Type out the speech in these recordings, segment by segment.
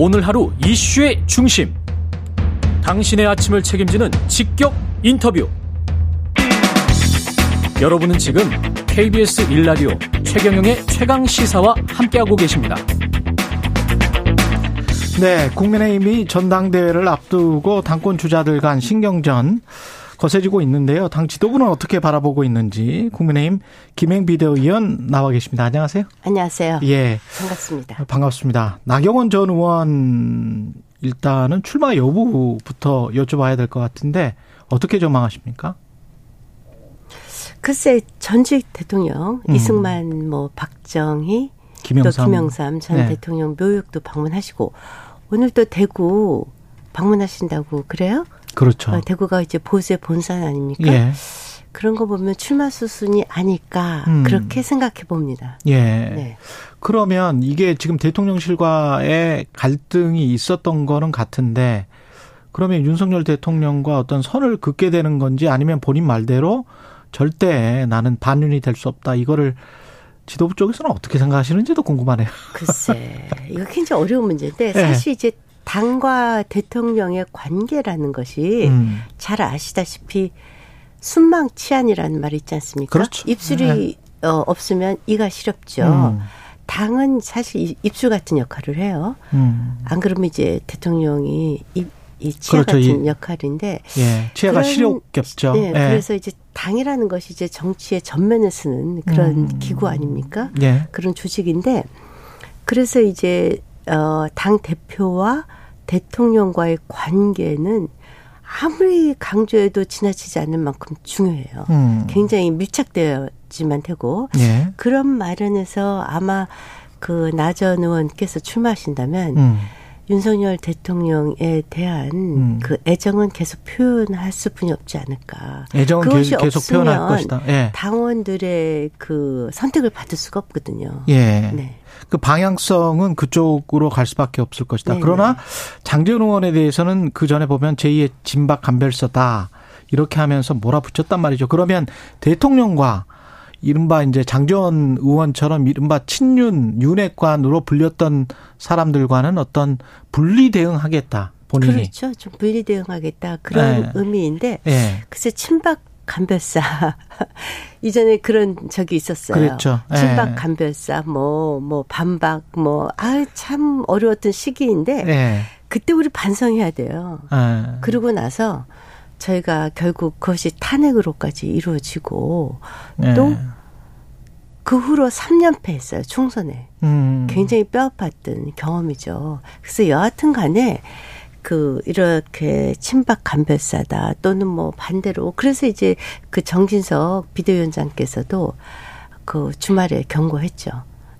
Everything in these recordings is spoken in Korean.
오늘 하루 이슈의 중심. 당신의 아침을 책임지는 직격 인터뷰. 여러분은 지금 KBS 일라디오 최경영의 최강 시사와 함께하고 계십니다. 네, 국민의힘이 전당대회를 앞두고 당권 주자들 간 신경전 거세지고 있는데요. 당 지도부는 어떻게 바라보고 있는지 국민의힘 김행 비대위원 나와 계십니다. 안녕하세요. 안녕하세요. 예. 반갑습니다. 반갑습니다. 나경원 전 의원 일단은 출마 여부부터 여쭤봐야 될 것 같은데 어떻게 전망하십니까? 글쎄 전직 대통령 음. 이승만 뭐 박정희 김영삼. 또 김영삼 전 네. 대통령 묘역도 방문하시고 오늘 또 대구 방문하신다고 그래요? 그렇죠. 어, 대구가 이제 보수의 본산 아닙니까? 예. 그런 거 보면 출마 수순이 아닐까 음. 그렇게 생각해 봅니다. 예. 네. 그러면 이게 지금 대통령실과의 갈등이 있었던 거는 같은데 그러면 윤석열 대통령과 어떤 선을 긋게 되는 건지 아니면 본인 말대로 절대 나는 반윤이 될 수 없다 이거를 지도부 쪽에서는 어떻게 생각하시는지도 궁금하네요. 글쎄, 이거 굉장히 어려운 문제인데 네. 사실 이제 당과 대통령의 관계라는 것이 음. 잘 아시다시피 순망치안이라는 말이 있지 않습니까? 그렇죠. 입술이 네. 어, 없으면 이가 시렵죠. 음. 당은 사실 입술 같은 역할을 해요. 음. 안 그러면 이제 대통령이 입, 이 치아 그렇죠. 같은 역할인데 예. 치아가 시렵겠죠. 네, 예. 그래서 이제 당이라는 것이 이제 정치의 전면에 쓰는 그런 음. 기구 아닙니까? 예. 그런 조직인데 그래서 이제 어, 당 대표와 대통령과의 관계는 아무리 강조해도 지나치지 않는 만큼 중요해요. 음. 굉장히 밀착되어지만 되고 예. 그런 마련에서 아마 그 나전 의원께서 출마하신다면 음. 윤석열 대통령에 대한 음. 그 애정은 계속 표현할 수뿐이 없지 않을까. 애정은 계속, 계속 표현할 것이다. 예. 당원들의 그 선택을 받을 수가 없거든요. 예. 네. 그 방향성은 그쪽으로 갈 수밖에 없을 것이다. 네네. 그러나 장재훈 의원에 대해서는 그 전에 보면 제2의 진박 간별서다 이렇게 하면서 몰아붙였단 말이죠. 그러면 대통령과 이른바 이제 장재원 의원처럼 이른바 친윤 윤핵관으로 불렸던 사람들과는 어떤 분리 대응하겠다. 본인이. 그렇죠. 좀 분리 대응하겠다. 그런 네. 의미인데 네. 글쎄 친박 간별사 이전에 그런 적이 있었어요. 그렇죠. 친박 예. 간별사 뭐뭐 반박 뭐 아 참 어려웠던 시기인데 예. 그때 우리 반성해야 돼요. 예. 그러고 나서 저희가 결국 그것이 탄핵으로까지 이루어지고 또 그 후로 3년패 했어요, 총선에. 음. 굉장히 뼈 아팠던 경험이죠. 그래서 여하튼 간에 그 이렇게 친박 간별사다 또는 뭐 반대로 그래서 이제 그 정진석 비대위원장께서도 그 주말에 경고했죠.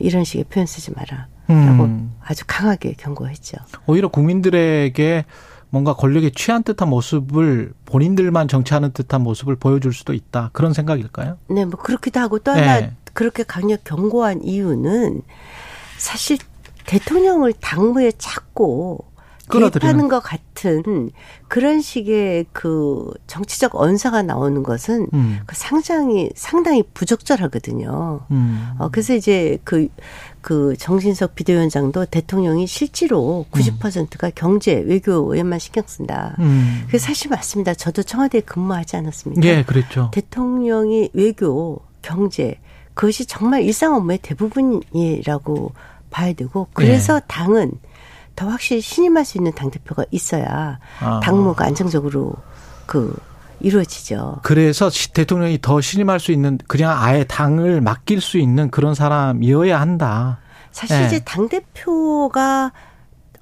이런 식의 표현 쓰지 마라. 라고 음. 아주 강하게 경고했죠. 오히려 국민들에게 뭔가 권력에 취한 듯한 모습을 본인들만 정치하는 듯한 모습을 보여줄 수도 있다. 그런 생각일까요? 네, 뭐 그렇기도 하고 또 하나 네. 그렇게 강력 경고한 이유는 사실 대통령을 당무에 찾고 개입하는 것 같은 그런 식의 그 정치적 언사가 나오는 것은 음. 그 상당히 상당히 부적절하거든요. 음. 어 그래서 이제 그그 그 정신석 비대위원장도 대통령이 실제로 90%가 음. 경제 외교에만 신경 쓴다. 음. 그 사실 맞습니다. 저도 청와대에 근무하지 않았습니까? 예, 그랬죠. 대통령이 외교, 경제 그것이 정말 일상 업무의 대부분이라고 봐야 되고 그래서 예. 당은 더 확실히 신임할 수 있는 당 대표가 있어야 아. 당무가 안정적으로 그 이루어지죠. 그래서 대통령이 더 신임할 수 있는 그냥 아예 당을 맡길 수 있는 그런 사람이어야 한다. 사실 네. 이제 당 대표가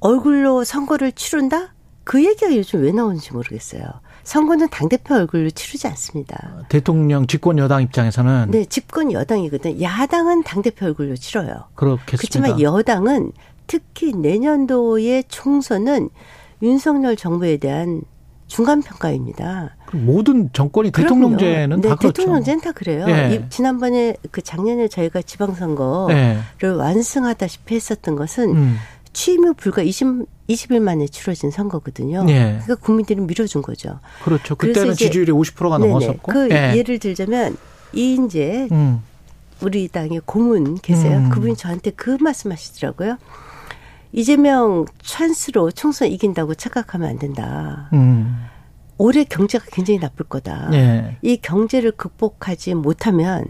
얼굴로 선거를 치른다? 그 얘기가 요즘 왜 나오는지 모르겠어요. 선거는 당대표 얼굴로 치르지 않습니다. 대통령 집권 여당 입장에서는 네, 집권 여당이거든. 야당은 당대표 얼굴로 치러요. 그렇겠습니다. 그렇지만 여당은 특히 내년도의 총선은 윤석열 정부에 대한 중간 평가입니다. 모든 정권이 대통령제는 네, 다 그렇죠. 대통령제는 다 그래요. 예. 지난번에 그 작년에 저희가 지방선거를 예. 완승하다시피 했었던 것은 음. 취임 후 불과 20, 20일 만에 치러진 선거거든요. 예. 그러니까 국민들이 밀어준 거죠. 그렇죠. 그때는 지지율이 50%가 네네. 넘었었고. 그 예. 예를 들자면 이인재 음. 우리 당의 고문 계세요. 음. 그분이 저한테 그 말씀하시더라고요. 이재명 찬스로 총선 이긴다고 착각하면 안 된다. 음. 올해 경제가 굉장히 나쁠 거다. 예. 이 경제를 극복하지 못하면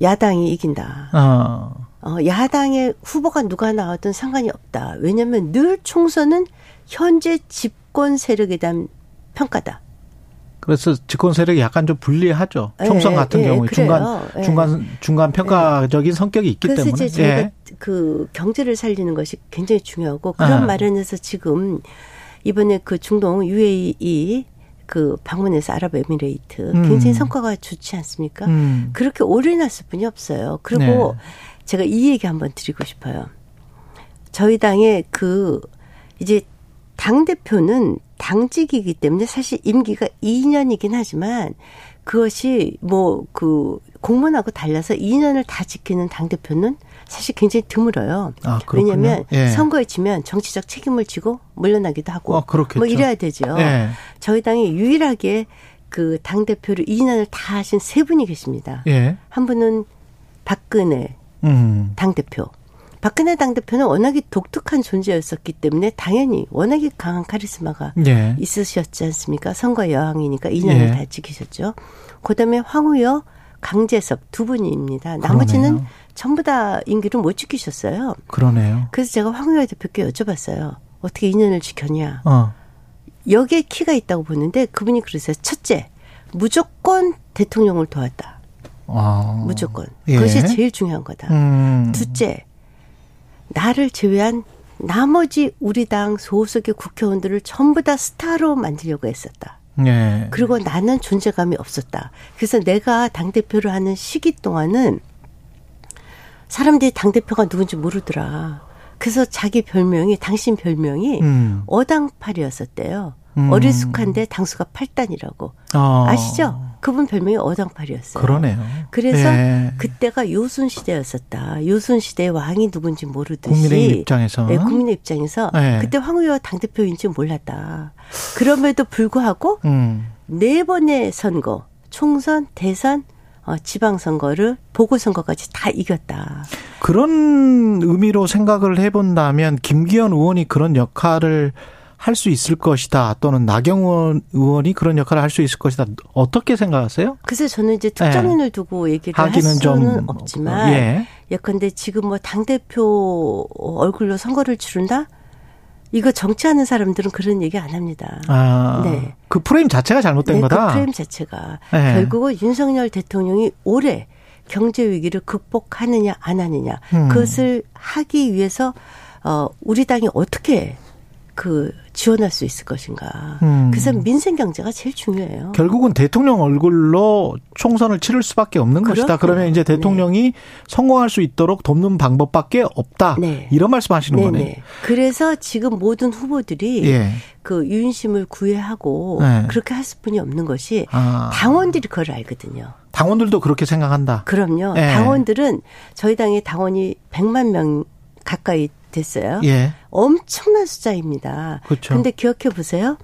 야당이 이긴다. 어. 어, 야당의 후보가 누가 나왔든 상관이 없다. 왜냐하면 늘 총선은 현재 집권 세력에 대한 평가다. 그래서 집권 세력이 약간 좀 불리하죠. 총선 네, 같은 네, 경우에 그래요. 중간 네. 중간 중간 평가적인 성격이 있기 그래서 때문에. 이제 저희가 그 경제를 살리는 것이 굉장히 중요하고 그런 아. 마련에서 지금 이번에 그 중동 UAE 그 방문해서 아랍에미레이트 음. 굉장히 성과가 좋지 않습니까? 음. 그렇게 올인했을 뿐이 없어요. 그리고 네. 제가 이 얘기 한번 드리고 싶어요. 저희 당의 그 이제 당 대표는 당직이기 때문에 사실 임기가 2년이긴 하지만 그것이 뭐 그 공무원하고 달라서 2년을 다 지키는 당 대표는 사실 굉장히 드물어요. 아, 왜냐하면 예. 선거에 지면 정치적 책임을 지고 물러나기도 하고 아, 뭐 이래야 되죠. 예. 저희 당이 유일하게 그 당 대표를 2년을 다 하신 세 분이 계십니다. 예. 한 분은 박근혜 음. 당 대표. 박근혜 당 대표는 워낙에 독특한 존재였었기 때문에 당연히 워낙에 강한 카리스마가 예. 있으셨지 않습니까? 선거 여왕이니까 2년을 예. 다 지키셨죠. 그다음에 황우여, 강재석 두 분입니다. 나머지는 그러네요. 전부 다 임기를 못 지키셨어요. 그러네요. 그래서 제가 황우여 대표께 여쭤봤어요. 어떻게 2년을 지켰냐. 어. 여기에 키가 있다고 보는데 그분이 그러세요. 첫째, 무조건 대통령을 도왔다. 아. 무조건. 예. 그것이 제일 중요한 거다. 음. 둘째, 나를 제외한 나머지 우리 당 소속의 국회의원들을 전부 다 스타로 만들려고 했었다. 네. 그리고 나는 존재감이 없었다. 그래서 내가 당대표를 하는 시기 동안은 사람들이 당대표가 누군지 모르더라. 그래서 자기 별명이, 당신 별명이 음. 어당팔이었었대요. 음. 어리숙한데 당수가 8단이라고. 어. 아시죠? 그분 별명이 어당팔이었어요. 그러네요. 그래서 네. 그때가 요순 시대였었다. 요순 시대의 왕이 누군지 모르듯이 국민의 입장에서 네, 국민의 입장에서 네. 그때 황우여 당 대표인지 몰랐다. 그럼에도 불구하고 음. 네 번의 선거, 총선, 대선, 어, 지방선거를 보궐선거까지 다 이겼다. 그런 의미로 생각을 해본다면 김기현 의원이 그런 역할을 할 수 있을 것이다 또는 나경원 의원이 그런 역할을 할 수 있을 것이다 어떻게 생각하세요? 글쎄 저는 이제 특정인을 네. 두고 얘기를 할 수는 좀, 없지만 예. 예컨대 지금 뭐 당 대표 얼굴로 선거를 치른다? 이거 정치하는 사람들은 그런 얘기 안 합니다. 아, 네. 그 프레임 자체가 잘못된 네, 거다. 그 프레임 자체가 네. 결국은 윤석열 대통령이 올해 경제 위기를 극복하느냐 안 하느냐 음. 그것을 하기 위해서 어 우리 당이 어떻게 그 지원할 수 있을 것인가. 음. 그래서 민생 경제가 제일 중요해요. 결국은 대통령 얼굴로 총선을 치를 수밖에 없는 그렇구나. 것이다. 그러면 이제 대통령이 네. 성공할 수 있도록 돕는 방법밖에 없다. 네. 이런 말씀하시는 네네. 거네. 그래서 지금 모든 후보들이 예. 그 유인심을 구애하고 네. 그렇게 했을 뿐이 없는 것이 아. 당원들이 그걸 알거든요. 당원들도 그렇게 생각한다. 그럼요. 예. 당원들은 저희 당의 당원이 100만 명 가까이 됐어요. 예. 엄청난 숫자입니다. 그렇죠. 근데 기억해 보세요.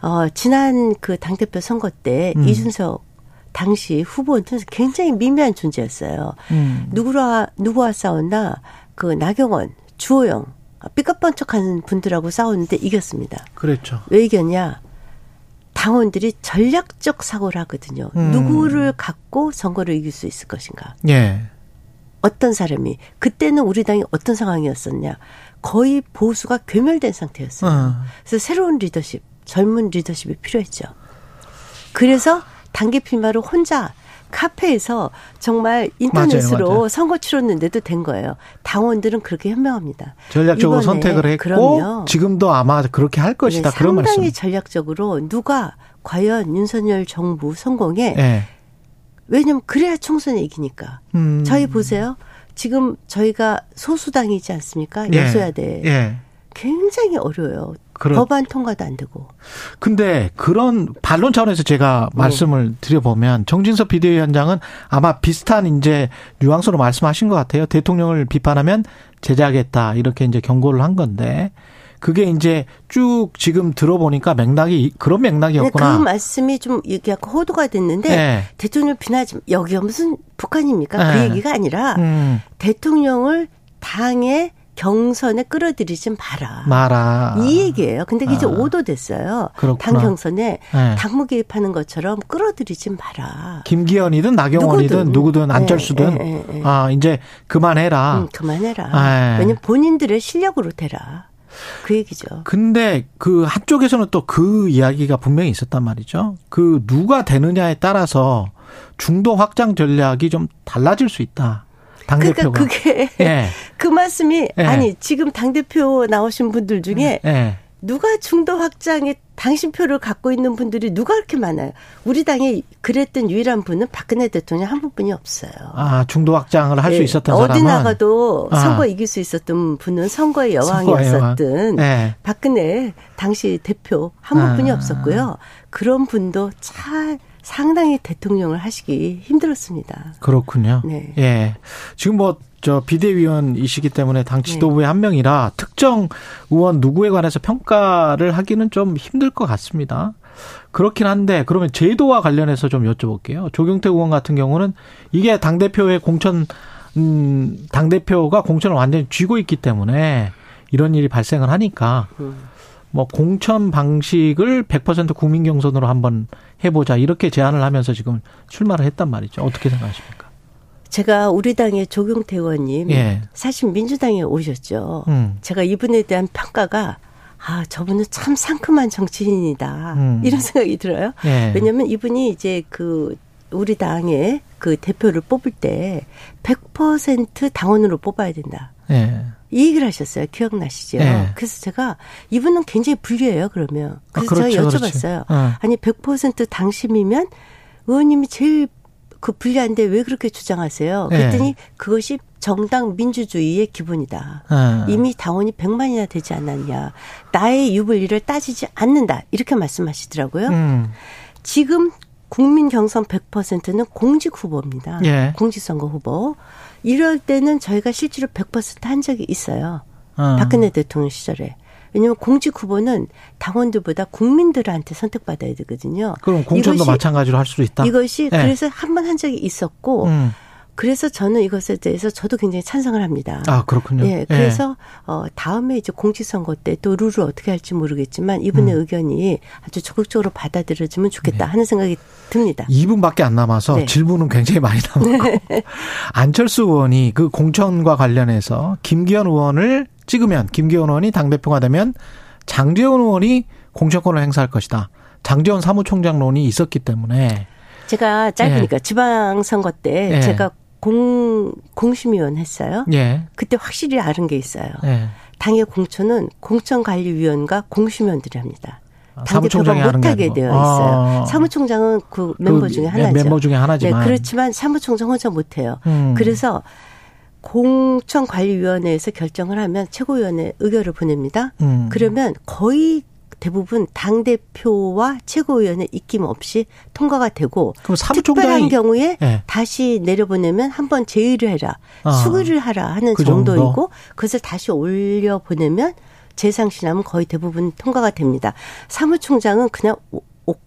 어, 지난 그 당대표 선거 때 음. 이준석 당시 후보는 굉장히 미미한 존재였어요. 음. 누구와, 누구와 싸웠나? 그 나경원, 주호영, 삐까뻔쩍하는 분들하고 싸웠는데 이겼습니다. 그랬죠. 왜 이겼냐? 당원들이 전략적 사고를 하거든요. 음. 누구를 갖고 선거를 이길 수 있을 것인가. 예. 어떤 사람이 그때는 우리 당이 어떤 상황이었었냐 거의 보수가 괴멸된 상태였어요. 어. 그래서 새로운 리더십, 젊은 리더십이 필요했죠. 그래서 단계 필마로 혼자 카페에서 정말 인터넷으로 맞아요, 맞아요. 선거 치렀는데도 된 거예요. 당원들은 그렇게 현명합니다. 전략적으로 선택을 했고 그럼요. 지금도 아마 그렇게 할 것이다. 네, 그런 말씀. 상당히 전략적으로 누가 과연 윤석열 정부 성공에 네. 왜냐면 그래야 총선에 이기니까. 음. 저희 보세요. 지금 저희가 소수당이지 않습니까? 예. 여소야대. 예. 굉장히 어려워요. 그런. 법안 통과도 안 되고. 근데 그런 반론 차원에서 제가 네. 말씀을 드려보면 정진석 비대위원장은 아마 비슷한 이제 뉘앙스로 말씀하신 것 같아요. 대통령을 비판하면 제재하겠다 이렇게 이제 경고를 한 건데 그게 이제 쭉 지금 들어보니까 맥락이 그런 맥락이었구나. 네, 그 말씀이 좀 이게 약간 호도가 됐는데 네. 대통령 비난하지 여기가 무슨 북한입니까? 그 네. 그 얘기가 아니라 음. 대통령을 당의 경선에 끌어들이지 마라. 마라. 이 얘기예요. 근데 이제 아. 오도됐어요. 당 경선에 네. 당무 개입하는 것처럼 끌어들이지 마라. 김기현이든 나경원이든 누구든, 누구든 안철수든 네, 네, 네, 아 이제 그만해라. 음, 그만해라. 네. 왜냐면 본인들의 실력으로 대라. 그 얘기죠. 근데 그 한쪽에서는 또 그 이야기가 분명히 있었단 말이죠. 그 누가 되느냐에 따라서 중도 확장 전략이 좀 달라질 수 있다. 당대표가. 그러니까 그게 예. 그 말씀이 예. 아니 지금 당 대표 나오신 분들 중에 예. 누가 중도 확장에 당신 표를 갖고 있는 분들이 누가 그렇게 많아요? 우리 당에 그랬던 유일한 분은 박근혜 대통령 한 분뿐이 없어요. 아 중도 확장을 할수 네. 있었던 어디 사람은 나가도 아. 선거 이길 수 있었던 분은 선거의 여왕이었었던 네. 박근혜 당시 대표 한 분뿐이 아. 없었고요. 그런 분도 잘 상당히 대통령을 하시기 힘들었습니다. 그렇군요. 네. 예. 지금 뭐, 저 비대위원이시기 때문에 당 지도부의 네. 한 명이라 특정 의원 누구에 관해서 평가를 하기는 좀 힘들 것 같습니다. 그렇긴 한데 그러면 제도와 관련해서 좀 여쭤볼게요. 조경태 의원 같은 경우는 이게 당 대표의 공천 음 당 대표가 공천을 완전히 쥐고 있기 때문에 이런 일이 발생을 하니까 음. 뭐 공천 방식을 100% 국민 경선으로 한번 해보자 이렇게 제안을 하면서 지금 출마를 했단 말이죠. 어떻게 생각하십니까? 제가 우리 당의 조경태 의원님 예. 사실 민주당에 오셨죠. 음. 제가 이분에 대한 평가가 아 저분은 참 상큼한 정치인이다 음. 이런 생각이 들어요. 예. 왜냐하면 이분이 이제 그 우리 당의 그 대표를 뽑을 때 100% 당원으로 뽑아야 된다. 예. 이 얘기를 하셨어요. 기억나시죠? 네. 그래서 제가 이분은 굉장히 불리해요. 그러면 그래서 아, 그렇죠, 제가 여쭤봤어요. 그렇죠. 아니 100% 당심이면 의원님이 제일 그 불리한데 왜 그렇게 주장하세요? 네. 그랬더니 네. 그것이 정당 민주주의의 기본이다. 네. 이미 당원이 100만이나 되지 않았냐. 나의 유불리를 따지지 않는다. 이렇게 말씀하시더라고요. 음. 지금 국민 경선 100%는 공직 후보입니다. 예. 공직선거 후보. 이럴 때는 저희가 실제로 100%한 적이 있어요. 어. 박근혜 대통령 시절에. 왜냐하면 공직 후보는 당원들보다 국민들한테 선택받아야 되거든요. 그럼 공천도 마찬가지로 할 수 있다. 이것이 네. 그래서 한 번 한 적이 있었고 음. 그래서 저는 이것에 대해서 저도 굉장히 찬성을 합니다. 아 그렇군요. 예, 그래서 예. 어 다음에 이제 공직선거 때 또 룰을 어떻게 할지 모르겠지만 이분의 음. 의견이 아주 적극적으로 받아들여지면 좋겠다 네. 하는 생각이 듭니다. 2분밖에 안 남아서 네. 질문은 굉장히 많이 남았고 네. 안철수 의원이 그 공천과 관련해서 김기현 의원을 찍으면 김기현 의원이 당 대표가 되면 장재원 의원이 공천권을 행사할 것이다. 장재원 사무총장론이 있었기 때문에 제가 짧으니까 예. 지방선거 때 예. 제가 공, 공심위원 했어요. 예. 그때 확실히 아는 게 있어요. 예. 당의 공천은 공천관리위원과 공심위원들이 합니다. 아, 당대표가 못하게 되어 있어요. 아. 사무총장은 그 멤버 그 중에 하나죠. 멤버 중에 하나지만. 네, 그렇지만 사무총장 혼자 못해요. 음. 그래서 공천관리위원회에서 결정을 하면 최고위원회 의결을 보냅니다. 음. 그러면 거의 대부분 당 대표와 최고위원회 입김 없이 통과가 되고 특별한 경우에 네. 다시 내려보내면 한 번 제의를 해라, 아. 수기를 하라 하는 그 정도이고 정도? 그것을 다시 올려 보내면 재상신하면 거의 대부분 통과가 됩니다. 사무총장은 그냥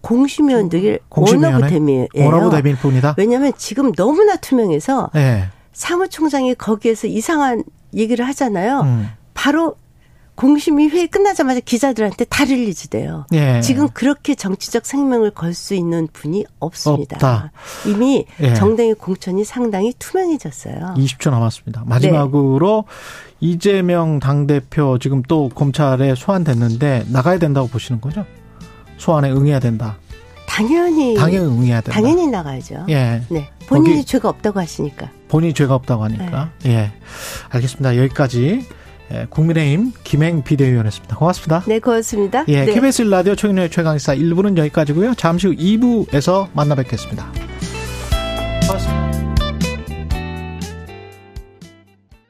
공심위원들이 원어브 대미예요. 원어브 대미일 뿐이다. 왜냐하면 지금 너무나 투명해서 네. 사무총장이 거기에서 이상한 얘기를 하잖아요. 음. 바로 공심위 회의 끝나자마자 기자들한테 다 release 돼요. 예. 지금 그렇게 정치적 생명을 걸 수 있는 분이 없습니다. 없다. 이미 예. 정당의 공천이 상당히 투명해졌어요. 20초 남았습니다. 마지막으로 네. 이재명 당대표 지금 또 검찰에 소환됐는데 나가야 된다고 보시는 거죠? 소환에 응해야 된다. 당연히 당연히 응해야 된다. 당연히 나가야죠. 예. 네. 본인이 죄가 없다고 하시니까. 본인이 죄가 없다고 하니까. 네. 예. 알겠습니다. 여기까지 예, 국민의힘 김행 비대위원이었습니다. 고맙습니다. 네, 고맙습니다. 예, 네. KBS 라디오 최근의 최강사 1부는 여기까지고요. 잠시 후 2부에서 만나 뵙겠습니다. 고맙습니다.